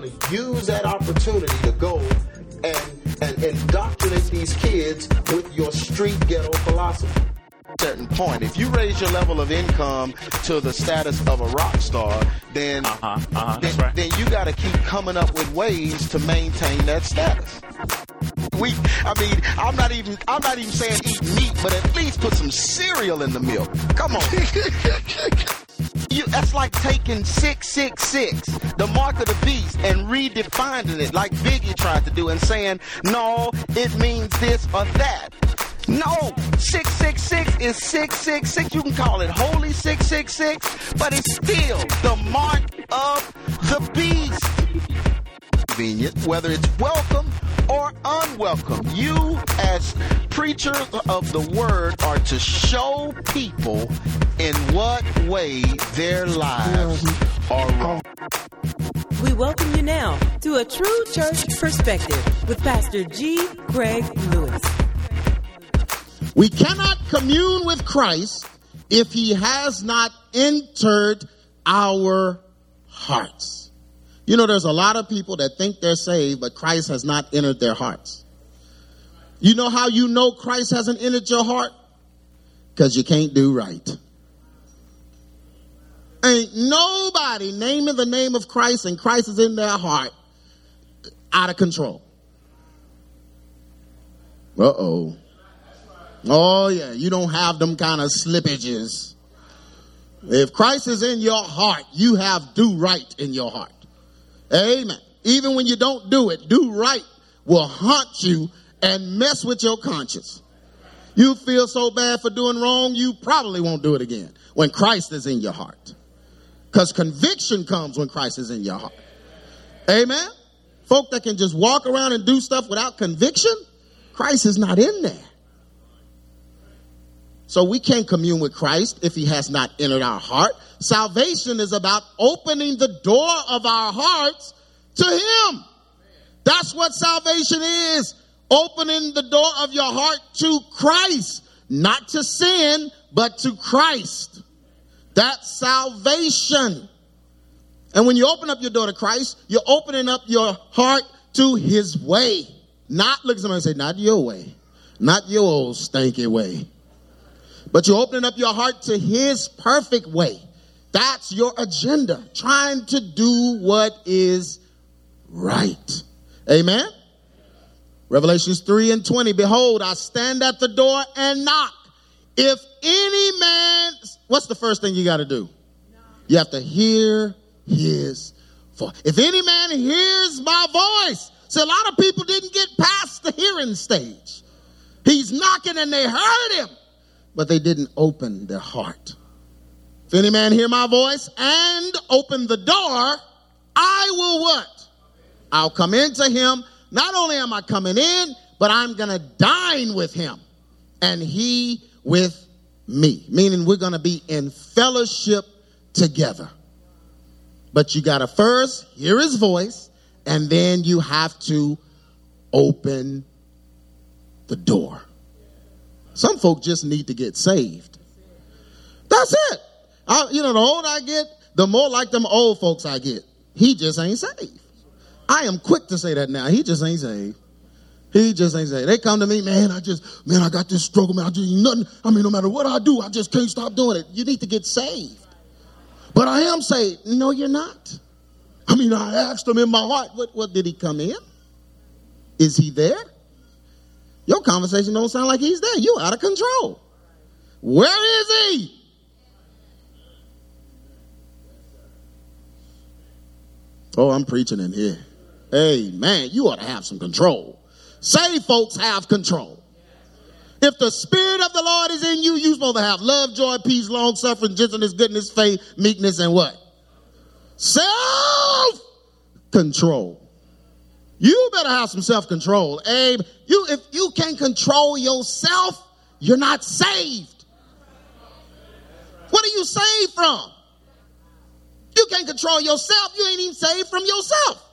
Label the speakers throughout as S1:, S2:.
S1: going to use that opportunity to go and, and indoctrinate these kids with your street ghetto philosophy
S2: certain point. If you raise your level of income to the status of a rock star, then
S3: Uh-huh, uh-huh,
S2: then,
S3: right.
S2: then you got to keep coming up with ways to maintain that status. We, I mean, I'm not even, I'm not even saying eat meat, but at least put some cereal in the milk. Come on. You, that's like taking 666, the mark of the beast, and redefining it like Biggie tried to do and saying, no, it means this or that. No, 666 is 666. You can call it holy 666, but it's still the mark of the beast. Convenient, whether it's welcome or unwelcome. You, as preachers of the word, are to show people in what way their lives are wrong.
S4: We welcome you now to a true church perspective with Pastor G. Craig Lewis.
S5: We cannot commune with Christ if he has not entered our hearts. You know, there's a lot of people that think they're saved, but Christ has not entered their hearts. You know how you know Christ hasn't entered your heart? Because you can't do right. Ain't nobody naming the name of Christ and Christ is in their heart out of control. Uh oh. Oh, yeah, you don't have them kind of slippages. If Christ is in your heart, you have do right in your heart. Amen. Even when you don't do it, do right will haunt you and mess with your conscience. You feel so bad for doing wrong, you probably won't do it again when Christ is in your heart. Because conviction comes when Christ is in your heart. Amen. Folk that can just walk around and do stuff without conviction, Christ is not in there. So we can't commune with Christ if he has not entered our heart. Salvation is about opening the door of our hearts to him. That's what salvation is. Opening the door of your heart to Christ, not to sin, but to Christ. That's salvation. And when you open up your door to Christ, you're opening up your heart to his way. Not, look at somebody and say, not your way. Not your old stanky way. But you're opening up your heart to his perfect way. That's your agenda. Trying to do what is right. Amen. Revelations 3 and 20. Behold, I stand at the door and knock. If any man, what's the first thing you got to do? You have to hear his voice. If any man hears my voice, see, a lot of people didn't get past the hearing stage. He's knocking and they heard him, but they didn't open their heart. If any man hear my voice and open the door, I will what? I'll come into him. Not only am I coming in, but I'm going to dine with him and he with me. Meaning we're going to be in fellowship together. But you got to first hear his voice and then you have to open the door. Some folk just need to get saved. That's it. I, you know, the older I get, the more like them old folks I get. He just ain't saved. I am quick to say that now. He just ain't saved. He just ain't saved. They come to me, man, I just, man, I got this struggle, man. I just nothing. I mean, no matter what I do, I just can't stop doing it. You need to get saved. But I am saved. No, you're not. I mean, I asked him in my heart, what, what did he come in? Is he there? Your conversation don't sound like he's there. You out of control. Where is he? Oh, I'm preaching in here. Hey, man, you ought to have some control. Saved folks have control. If the Spirit of the Lord is in you, you're supposed to have love, joy, peace, long suffering, gentleness, goodness, faith, meekness, and what? Self control. You better have some self control. Abe, you, if you can't control yourself, you're not saved. What are you saved from? Can't control yourself. You ain't even saved from yourself.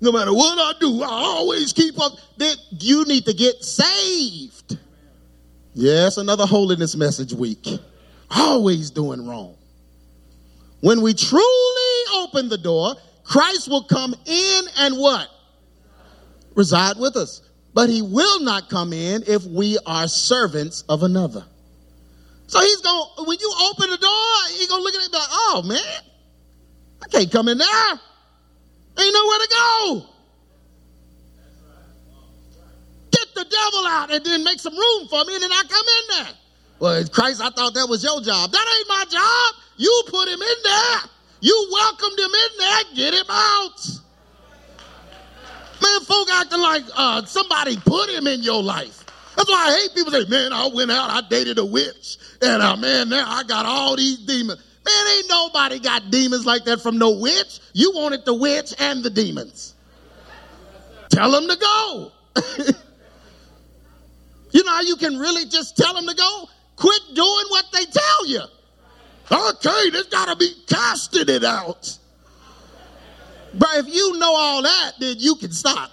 S5: No matter what I do, I always keep up. That you need to get saved. Yes, another holiness message week. Always doing wrong. When we truly open the door, Christ will come in and what? Reside with us. But he will not come in if we are servants of another. So he's going, when you open the door, he's going to look at it and be like, oh man, I can't come in there. Ain't nowhere to go. Get the devil out and then make some room for me and then I come in there. Well, Christ, I thought that was your job. That ain't my job. You put him in there. You welcomed him in there. Get him out. Man, folk acting like uh, somebody put him in your life. That's why I hate people say, man, I went out, I dated a witch, and uh, man, now I got all these demons. Man, ain't nobody got demons like that from no witch. You wanted the witch and the demons. Tell them to go. you know how you can really just tell them to go? Quit doing what they tell you. Okay, there's got to be casting it out. But if you know all that, then you can stop.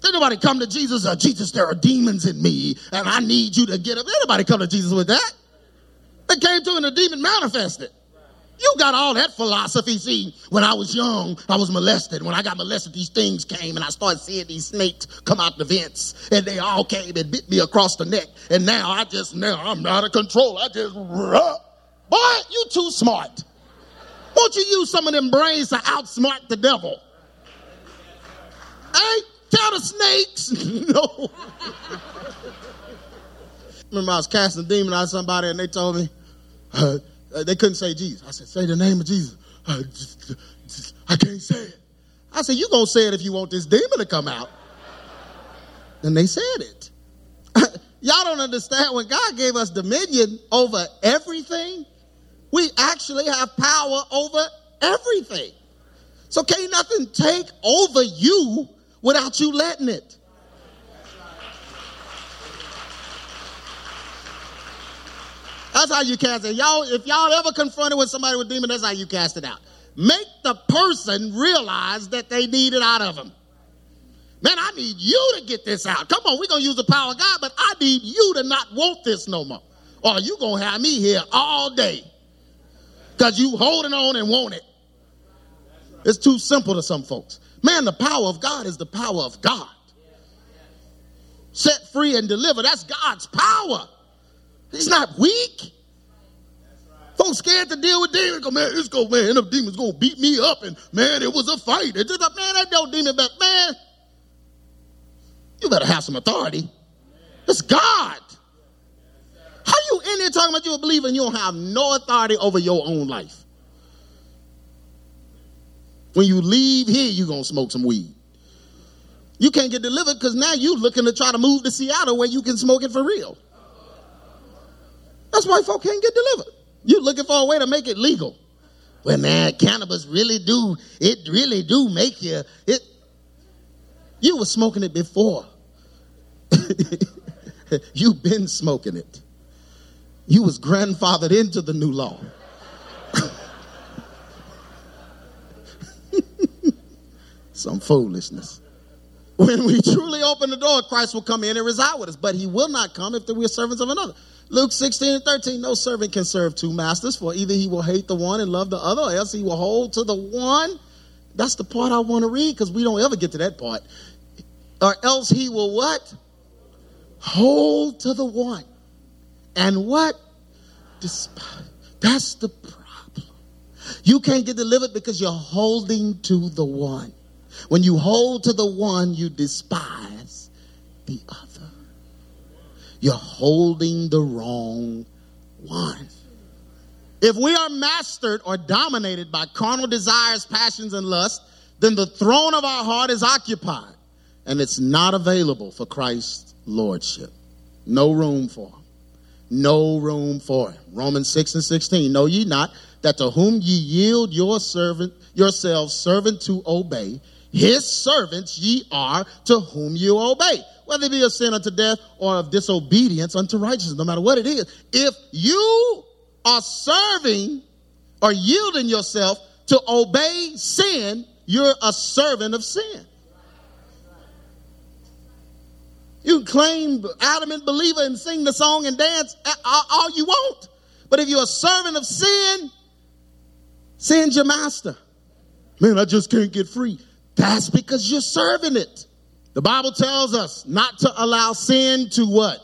S5: Did nobody come to Jesus? Uh, Jesus, there are demons in me, and I need you to get up. Anybody come to Jesus with that? They came to and the demon manifested. You got all that philosophy. See, when I was young, I was molested. When I got molested, these things came and I started seeing these snakes come out the vents and they all came and bit me across the neck. And now I just, now I'm out of control. I just, boy, you too smart. Won't you use some of them brains to outsmart the devil? Hey, tell the snakes. no. Remember, I was casting a demon out of somebody and they told me, uh, they couldn't say Jesus. I said, say the name of Jesus. Uh, I can't say it. I said, you gonna say it if you want this demon to come out. And they said it. Y'all don't understand when God gave us dominion over everything, we actually have power over everything. So can't nothing take over you without you letting it. That's how you cast it. Y'all, if y'all ever confronted with somebody with demon, that's how you cast it out. Make the person realize that they need it out of them. Man, I need you to get this out. Come on, we're gonna use the power of God, but I need you to not want this no more. Or you gonna have me here all day. Because you holding on and want it. It's too simple to some folks. Man, the power of God is the power of God. Set free and deliver. That's God's power. He's not weak. Folks scared to deal with demons. Go, man, this go, man, the demon's gonna beat me up, and man, it was a fight. It's just a man, that no demon back, man. You better have some authority. It's God. How you in there talking about you a believer and you don't have no authority over your own life? When you leave here, you're gonna smoke some weed. You can't get delivered because now you looking to try to move to Seattle where you can smoke it for real. That's why folk can't get delivered. You're looking for a way to make it legal. Well, man, cannabis really do, it really do make you, it, you were smoking it before. You've been smoking it. You was grandfathered into the new law. Some foolishness. When we truly open the door, Christ will come in and reside with us, but he will not come if we're servants of another. Luke 16 and 13, no servant can serve two masters, for either he will hate the one and love the other, or else he will hold to the one. That's the part I want to read because we don't ever get to that part. Or else he will what? Hold to the one. And what? Despise. That's the problem. You can't get delivered because you're holding to the one. When you hold to the one, you despise the other. You're holding the wrong one. If we are mastered or dominated by carnal desires, passions, and lust, then the throne of our heart is occupied and it's not available for Christ's lordship. No room for him. No room for him. Romans 6 and 16. Know ye not that to whom ye yield your servant, yourselves servant to obey, his servants ye are to whom you obey whether it be a sin unto death or of disobedience unto righteousness, no matter what it is. If you are serving or yielding yourself to obey sin, you're a servant of sin. You can claim adamant believer and sing the song and dance all you want. But if you're a servant of sin, sin's your master. Man, I just can't get free. That's because you're serving it. The Bible tells us not to allow sin to what?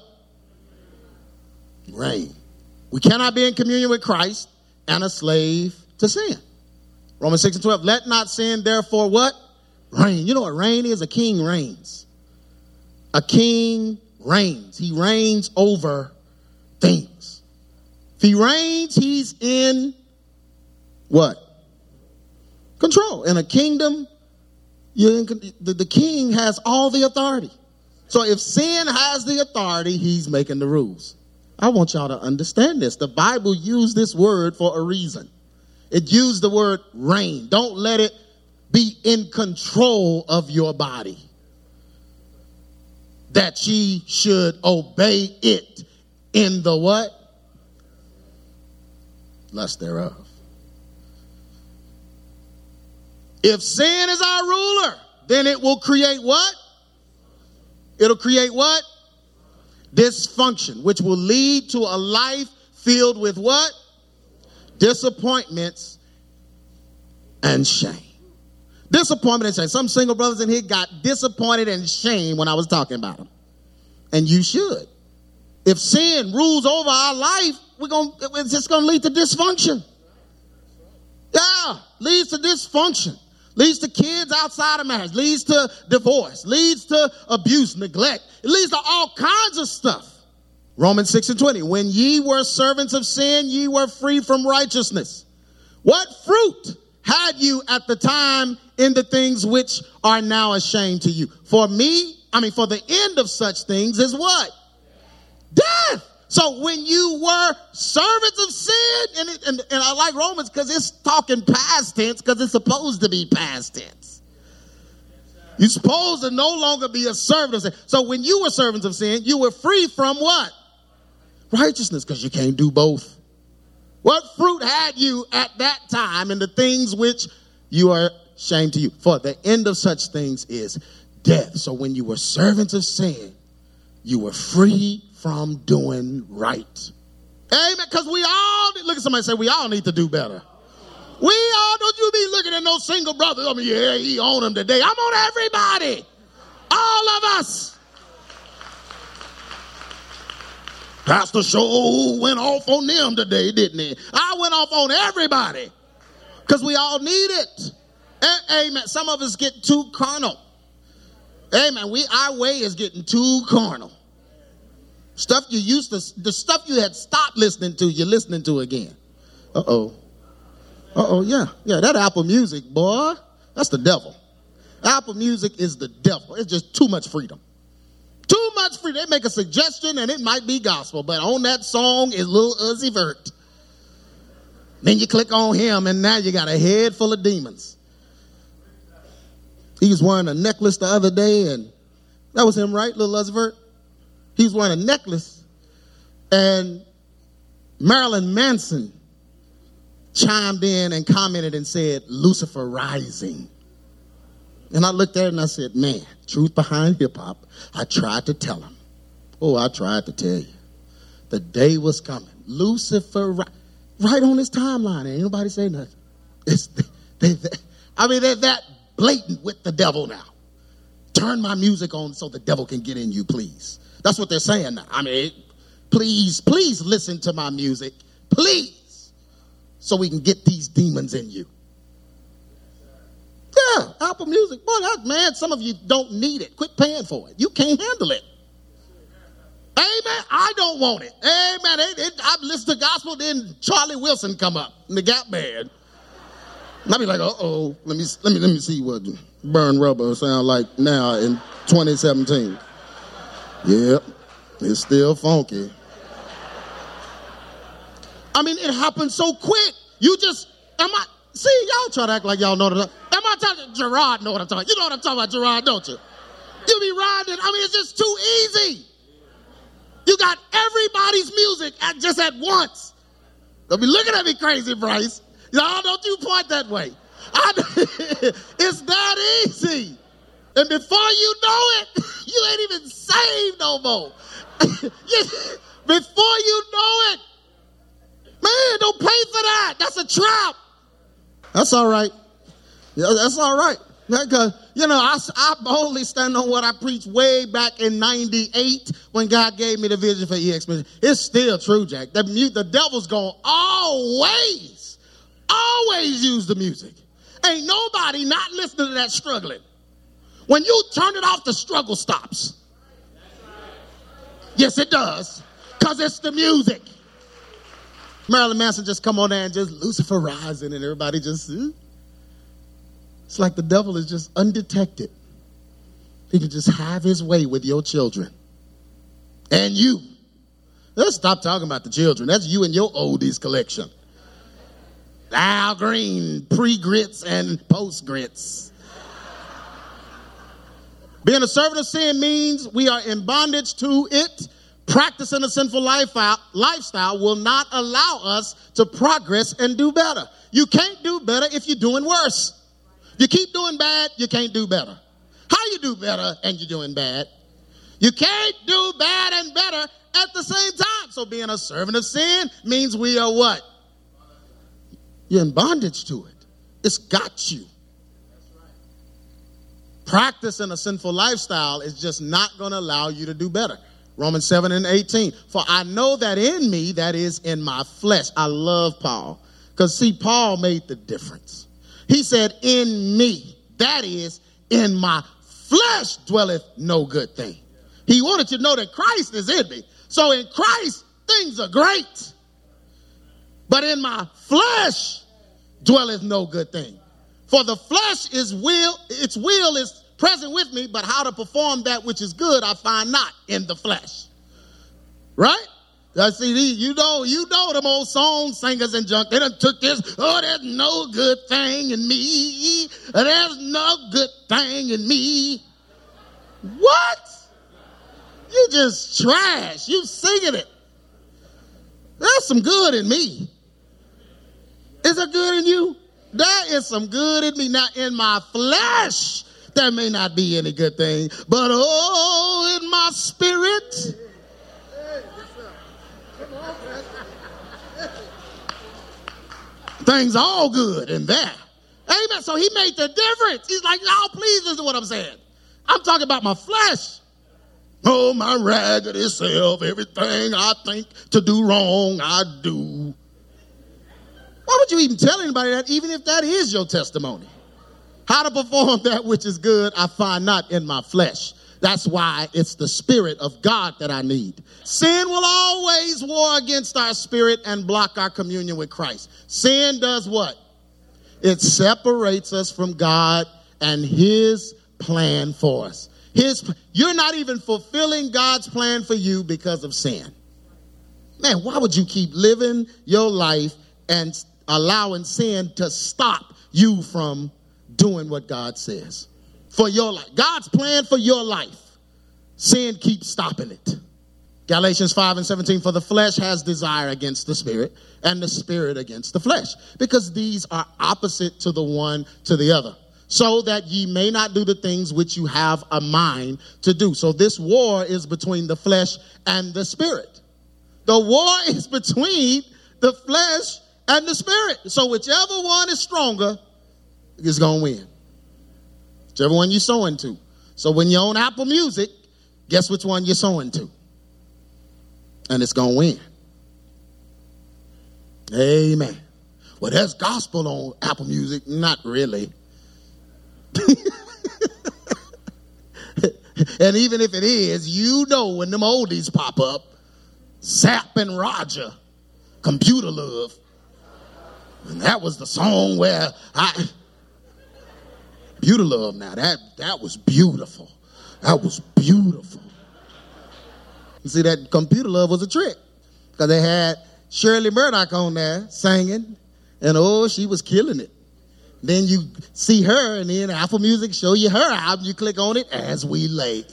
S5: Reign. We cannot be in communion with Christ and a slave to sin. Romans 6 and 12. Let not sin therefore what? Reign. You know what reign is? A king reigns. A king reigns. He reigns over things. If he reigns, he's in what? Control. In a kingdom, in, the, the king has all the authority. So if sin has the authority, he's making the rules. I want y'all to understand this. The Bible used this word for a reason. It used the word reign. Don't let it be in control of your body. That ye should obey it in the what? Lust thereof. If sin is our ruler, then it will create what? It'll create what? Dysfunction, which will lead to a life filled with what? Disappointments and shame. Disappointment and shame. Some single brothers in here got disappointed and shame when I was talking about them. And you should. If sin rules over our life, we're gonna. it's just to lead to dysfunction. Yeah, leads to dysfunction leads to kids outside of marriage, leads to divorce, leads to abuse, neglect. It leads to all kinds of stuff. Romans 6 and 20. When ye were servants of sin, ye were free from righteousness. What fruit had you at the time in the things which are now ashamed to you? For me, I mean, for the end of such things is what? Death. So when you were servants of sin, and, it, and, and I like Romans because it's talking past tense because it's supposed to be past tense. You're supposed to no longer be a servant of sin. So when you were servants of sin, you were free from what? Righteousness, because you can't do both. What fruit had you at that time in the things which you are shamed to you? For the end of such things is death. So when you were servants of sin, you were free from doing right. Amen. Because we all look at somebody say we all need to do better. We all don't you be looking at no single brother. I mean, yeah, he on them today. I'm on everybody. All of us. Pastor Show went off on them today, didn't he? I went off on everybody. Because we all need it. Amen. Some of us get too carnal. Amen. We our way is getting too carnal. Stuff you used to, the stuff you had stopped listening to, you're listening to again. Uh oh. Uh oh, yeah. Yeah, that Apple Music, boy, that's the devil. Apple Music is the devil. It's just too much freedom. Too much freedom. They make a suggestion and it might be gospel, but on that song is Lil Uzi Vert. Then you click on him and now you got a head full of demons. He was wearing a necklace the other day and that was him, right? Lil Uzi Vert? He was wearing a necklace, and Marilyn Manson chimed in and commented and said, Lucifer rising. And I looked at it and I said, man, truth behind hip hop. I tried to tell him. Oh, I tried to tell you. The day was coming. Lucifer, right on his timeline. Ain't nobody say nothing. It's, they, they, I mean, they're that blatant with the devil now. Turn my music on so the devil can get in you, please. That's what they're saying now. I mean, please, please listen to my music. Please. So we can get these demons in you. Yeah, Apple Music. Boy, that, man, some of you don't need it. Quit paying for it. You can't handle it. Amen. I don't want it. Amen. It, it, I've listened to gospel, then Charlie Wilson come up in the Gap Band. And I'll be like, uh oh, let me let me let me see what burn rubber sound like now in 2017. Yep, it's still funky. I mean, it happened so quick. You just, am I, see, y'all try to act like y'all know what I'm talking Am I talking, Gerard know what I'm talking You know what I'm talking about, Gerard, don't you? You be riding, I mean, it's just too easy. You got everybody's music at just at once. Don't be looking at me crazy, Bryce. Y'all don't you point that way. I, it's that easy. And before you know it, you ain't even saved no more. before you know it, man, don't pay for that. That's a trap. That's all right. Yeah, that's all right. Because, you know, I, I boldly stand on what I preached way back in 98 when God gave me the vision for EXP. It's still true, Jack. The, the devil's going to always, always use the music. Ain't nobody not listening to that struggling. When you turn it off, the struggle stops. Yes, it does. Because it's the music. Marilyn Manson just come on there and just Lucifer rising and everybody just, uh, it's like the devil is just undetected. He can just have his way with your children. And you. Let's stop talking about the children. That's you and your oldies collection. Al Green, pre grits and post grits. Being a servant of sin means we are in bondage to it. Practicing a sinful uh, lifestyle will not allow us to progress and do better. You can't do better if you're doing worse. You keep doing bad, you can't do better. How you do better and you're doing bad? You can't do bad and better at the same time. So being a servant of sin means we are what? You're in bondage to it. It's got you. Practicing a sinful lifestyle is just not going to allow you to do better. Romans 7 and 18. For I know that in me, that is in my flesh. I love Paul. Because see, Paul made the difference. He said, In me, that is, in my flesh dwelleth no good thing. He wanted you to know that Christ is in me. So in Christ, things are great. But in my flesh dwelleth no good thing. For the flesh is will, its will is present with me, but how to perform that which is good I find not in the flesh. Right? I see, you know, you know them old song singers and junk. They done took this. Oh, there's no good thing in me. There's no good thing in me. What? You just trash. You singing it. There's some good in me. Is there good in you? There is some good in me. Now, in my flesh, there may not be any good thing, but oh, in my spirit, things all good in there. Amen. So he made the difference. He's like, y'all, please listen to what I'm saying. I'm talking about my flesh. Oh, my raggedy self, everything I think to do wrong, I do. Why would you even tell anybody that, even if that is your testimony? How to perform that which is good, I find not in my flesh. That's why it's the Spirit of God that I need. Sin will always war against our spirit and block our communion with Christ. Sin does what? It separates us from God and His plan for us. His, you're not even fulfilling God's plan for you because of sin. Man, why would you keep living your life and allowing sin to stop you from doing what God says for your life. God's plan for your life. Sin keeps stopping it. Galatians 5 and 17, for the flesh has desire against the spirit, and the spirit against the flesh, because these are opposite to the one to the other, so that ye may not do the things which you have a mind to do. So this war is between the flesh and the spirit. The war is between the flesh and the spirit. So whichever one is stronger is going to win. Whichever one you're sowing to. So when you're on Apple Music, guess which one you're sowing to? And it's going to win. Amen. Well, there's gospel on Apple Music. Not really. and even if it is, you know when them oldies pop up, Zapp and Roger, Computer Love. And that was the song where I Beauty Love now. That that was beautiful. That was beautiful. You see, that computer love was a trick. Because they had Shirley Murdock on there singing, and oh, she was killing it. Then you see her, and then Apple Music show you her album. You click on it as we lay.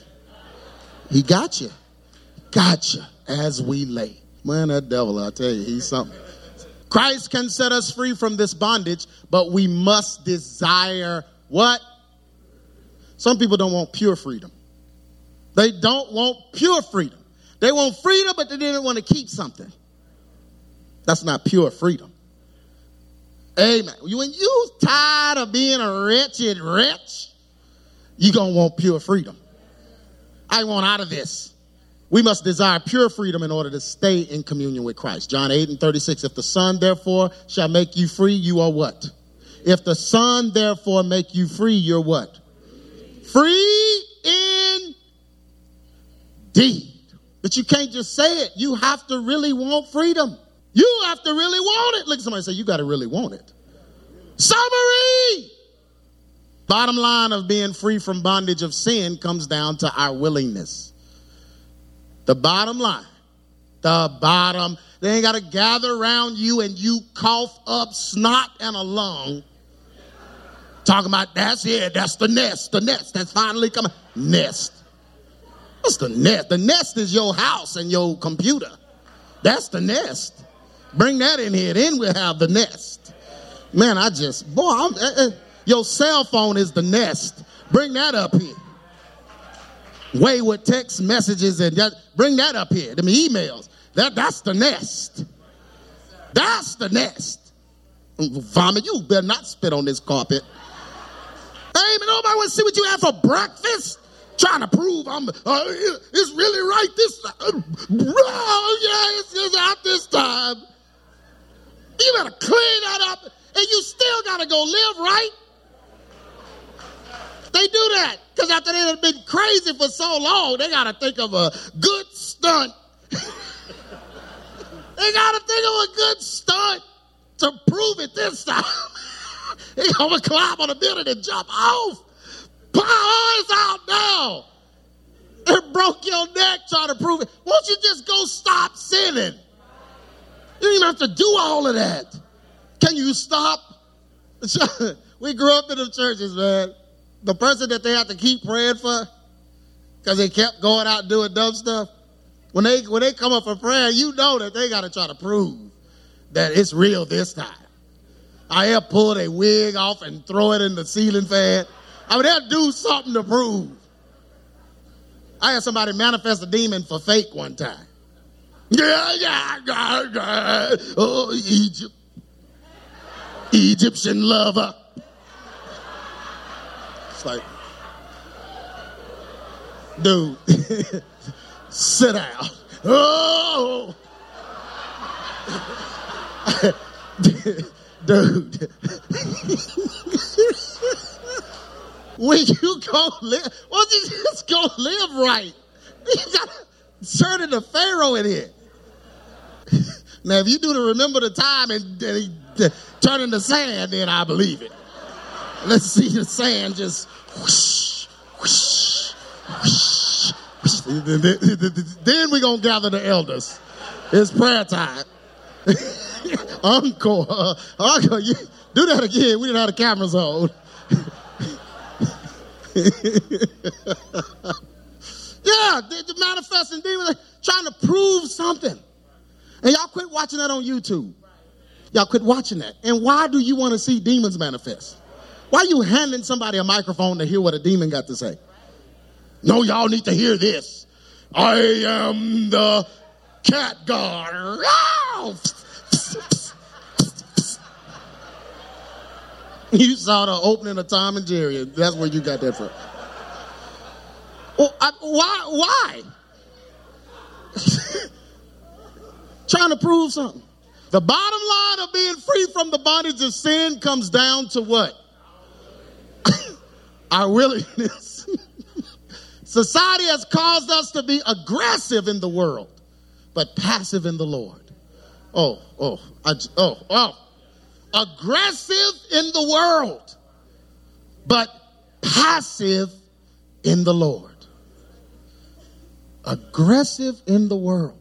S5: He got you. Got you as we lay. Man, that devil, I tell you, he's something. Christ can set us free from this bondage, but we must desire what? Some people don't want pure freedom. They don't want pure freedom. They want freedom, but they didn't want to keep something. That's not pure freedom. Amen. When you tired of being a wretched wretch, you gonna want pure freedom. I want out of this. We must desire pure freedom in order to stay in communion with Christ. John 8 and 36. If the Son therefore shall make you free, you are what? If the Son therefore make you free, you're what? Free indeed. But you can't just say it. You have to really want freedom. You have to really want it. Look at somebody say, you got to really want it. Summary. Bottom line of being free from bondage of sin comes down to our willingness. The bottom line, the bottom, they ain't got to gather around you and you cough up snot and a lung. Talking about that's it, that's the nest, the nest that's finally coming. Nest. What's the nest? The nest is your house and your computer. That's the nest. Bring that in here, then we'll have the nest. Man, I just, boy, uh, uh, your cell phone is the nest. Bring that up here. Wayward text messages and that, bring that up here. Them emails. That, that's the nest. That's the nest. Vomit, you better not spit on this carpet. Hey, man, nobody want to see what you had for breakfast trying to prove I'm, uh, it's really right this time. Oh, yeah, it's, it's out this time. You better clean that up, and you still got to go live right. They do that because after they have been crazy for so long, they got to think of a good stunt. They got to think of a good stunt to prove it this time. they gonna climb on a building and jump off. Power's out now. It broke your neck trying to prove it. Won't you just go stop sinning? You don't have to do all of that. Can you stop? we grew up in the churches, man. The person that they had to keep praying for, because they kept going out doing dumb stuff. When they when they come up for prayer, you know that they got to try to prove that it's real this time. I have pulled a wig off and throw it in the ceiling fan. I mean, they'll do something to prove. I had somebody manifest a demon for fake one time. Yeah, yeah, yeah, yeah. Oh, Egypt. Egyptian lover. It's like, dude, sit down. Oh, dude. when you go live, don't you just go live right? You got to turn into Pharaoh in here. now, if you do to remember the time and, and into sand, then I believe it. Let's see the sand just whoosh, whoosh, Then we're going to gather the elders. It's prayer time. uncle, Uh, Encore. You, do that again. We didn't have the cameras on. yeah, the manifesting demons trying to prove something. And y'all quit watching that on YouTube. Y'all quit watching that. And why do you want to see demons manifest? Why are you handing somebody a microphone to hear what a demon got to say? No, y'all need to hear this. I am the cat god. You saw the opening of Tom and Jerry. That's where you got that from. Well, I, why? Why? Trying to prove something. The bottom line of being free from the bondage of sin comes down to what? Our willingness. Society has caused us to be aggressive in the world, but passive in the Lord. Oh, oh, I, oh, oh aggressive in the world, but passive in the Lord. Aggressive in the world.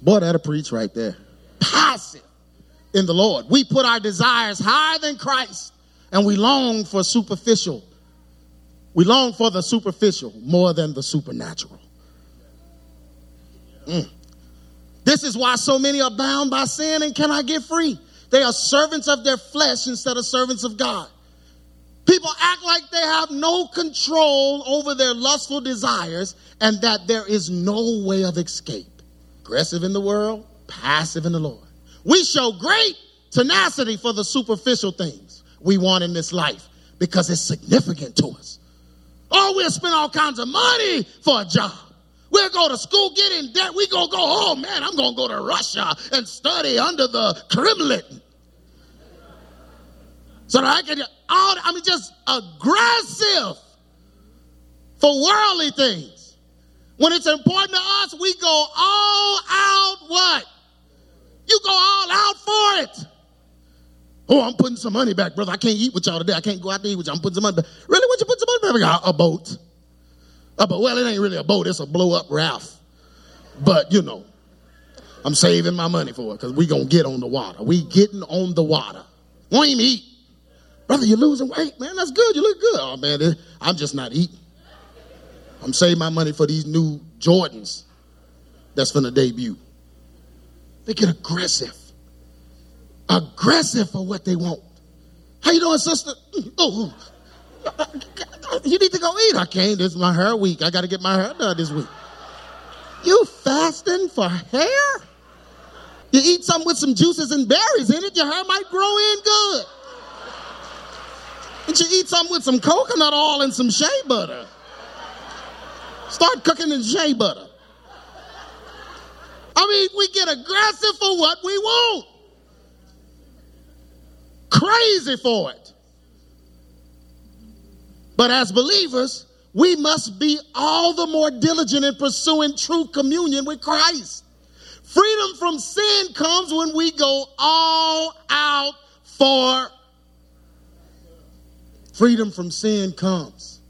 S5: Boy, that'll preach right there. Passive in the Lord. We put our desires higher than Christ and we long for superficial. We long for the superficial more than the supernatural. Mm. This is why so many are bound by sin and cannot get free. They are servants of their flesh instead of servants of God. People act like they have no control over their lustful desires and that there is no way of escape. Aggressive in the world, passive in the Lord. We show great tenacity for the superficial things we want in this life because it's significant to us. Oh, we'll spend all kinds of money for a job. We'll go to school, get in debt. We gonna go, oh man, I'm gonna go to Russia and study under the Kremlin. So that I can, all, I mean, just aggressive for worldly things. When it's important to us, we go all out what? You go all out for it. Oh, I'm putting some money back, brother. I can't eat with y'all today. I can't go out to eat with y'all. I'm putting some money back. Really? What you put some money back? A boat. A boat. Well, it ain't really a boat. It's a blow up raft. But, you know, I'm saving my money for it because we going to get on the water. We getting on the water. Won't even eat. Brother, you're losing weight, man. That's good. You look good. Oh, man, I'm just not eating. I'm saving my money for these new Jordans that's going to debut. They get aggressive aggressive for what they want. How you doing, sister? Mm, oh, mm. you need to go eat. I can't. This is my hair week. I got to get my hair done this week. You fasting for hair? You eat something with some juices and berries in it, your hair might grow in good. And you eat something with some coconut oil and some shea butter. Start cooking in shea butter. I mean, we get aggressive for what we want crazy for it. But as believers, we must be all the more diligent in pursuing true communion with Christ. Freedom from sin comes when we go all out for freedom from sin comes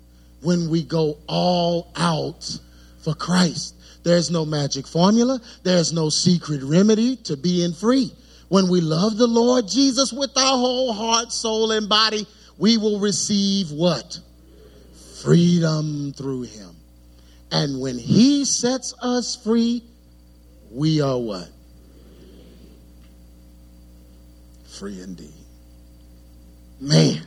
S5: when we go all out for Christ. There's no magic formula. There's no secret remedy to being free. When we love the Lord Jesus with our whole heart, soul, and body, we will receive what? Freedom through him. And when he sets us free, we are what? Free indeed. Man.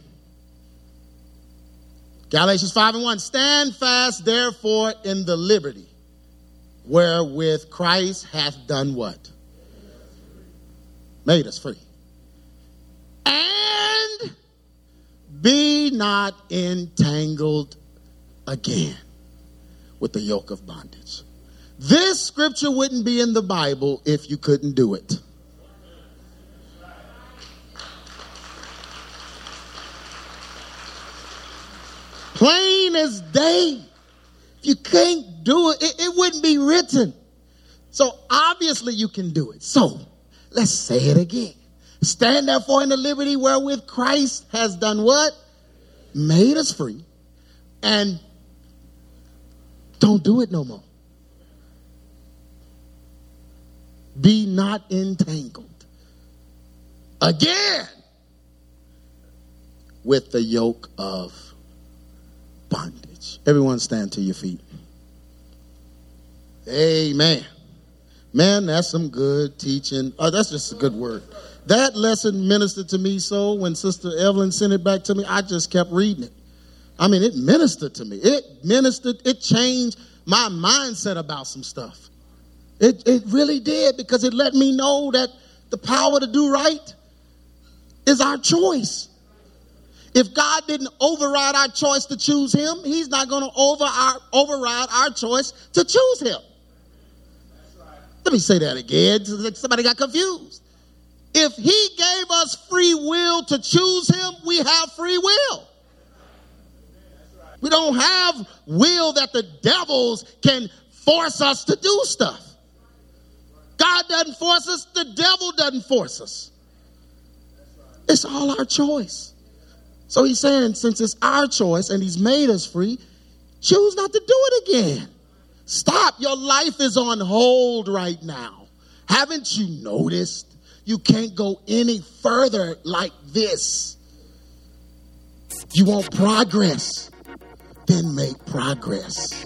S5: Galatians 5 and 1. Stand fast, therefore, in the liberty wherewith Christ hath done what? Made us free. And be not entangled again with the yoke of bondage. This scripture wouldn't be in the Bible if you couldn't do it. Plain as day. If you can't do it, it, it wouldn't be written. So obviously you can do it. So Let's say it again. Stand therefore in the liberty wherewith Christ has done what? Made us free. And don't do it no more. Be not entangled again with the yoke of bondage. Everyone stand to your feet. Amen. Man, that's some good teaching. Oh, that's just a good word. That lesson ministered to me so when Sister Evelyn sent it back to me, I just kept reading it. I mean, it ministered to me. It ministered, it changed my mindset about some stuff. It, it really did because it let me know that the power to do right is our choice. If God didn't override our choice to choose Him, He's not going to override our choice to choose Him. Let me say that again. Somebody got confused. If he gave us free will to choose him, we have free will. We don't have will that the devils can force us to do stuff. God doesn't force us, the devil doesn't force us. It's all our choice. So he's saying, since it's our choice and he's made us free, choose not to do it again. Stop. Your life is on hold right now. Haven't you noticed? You can't go any further like this. You want progress? Then make progress.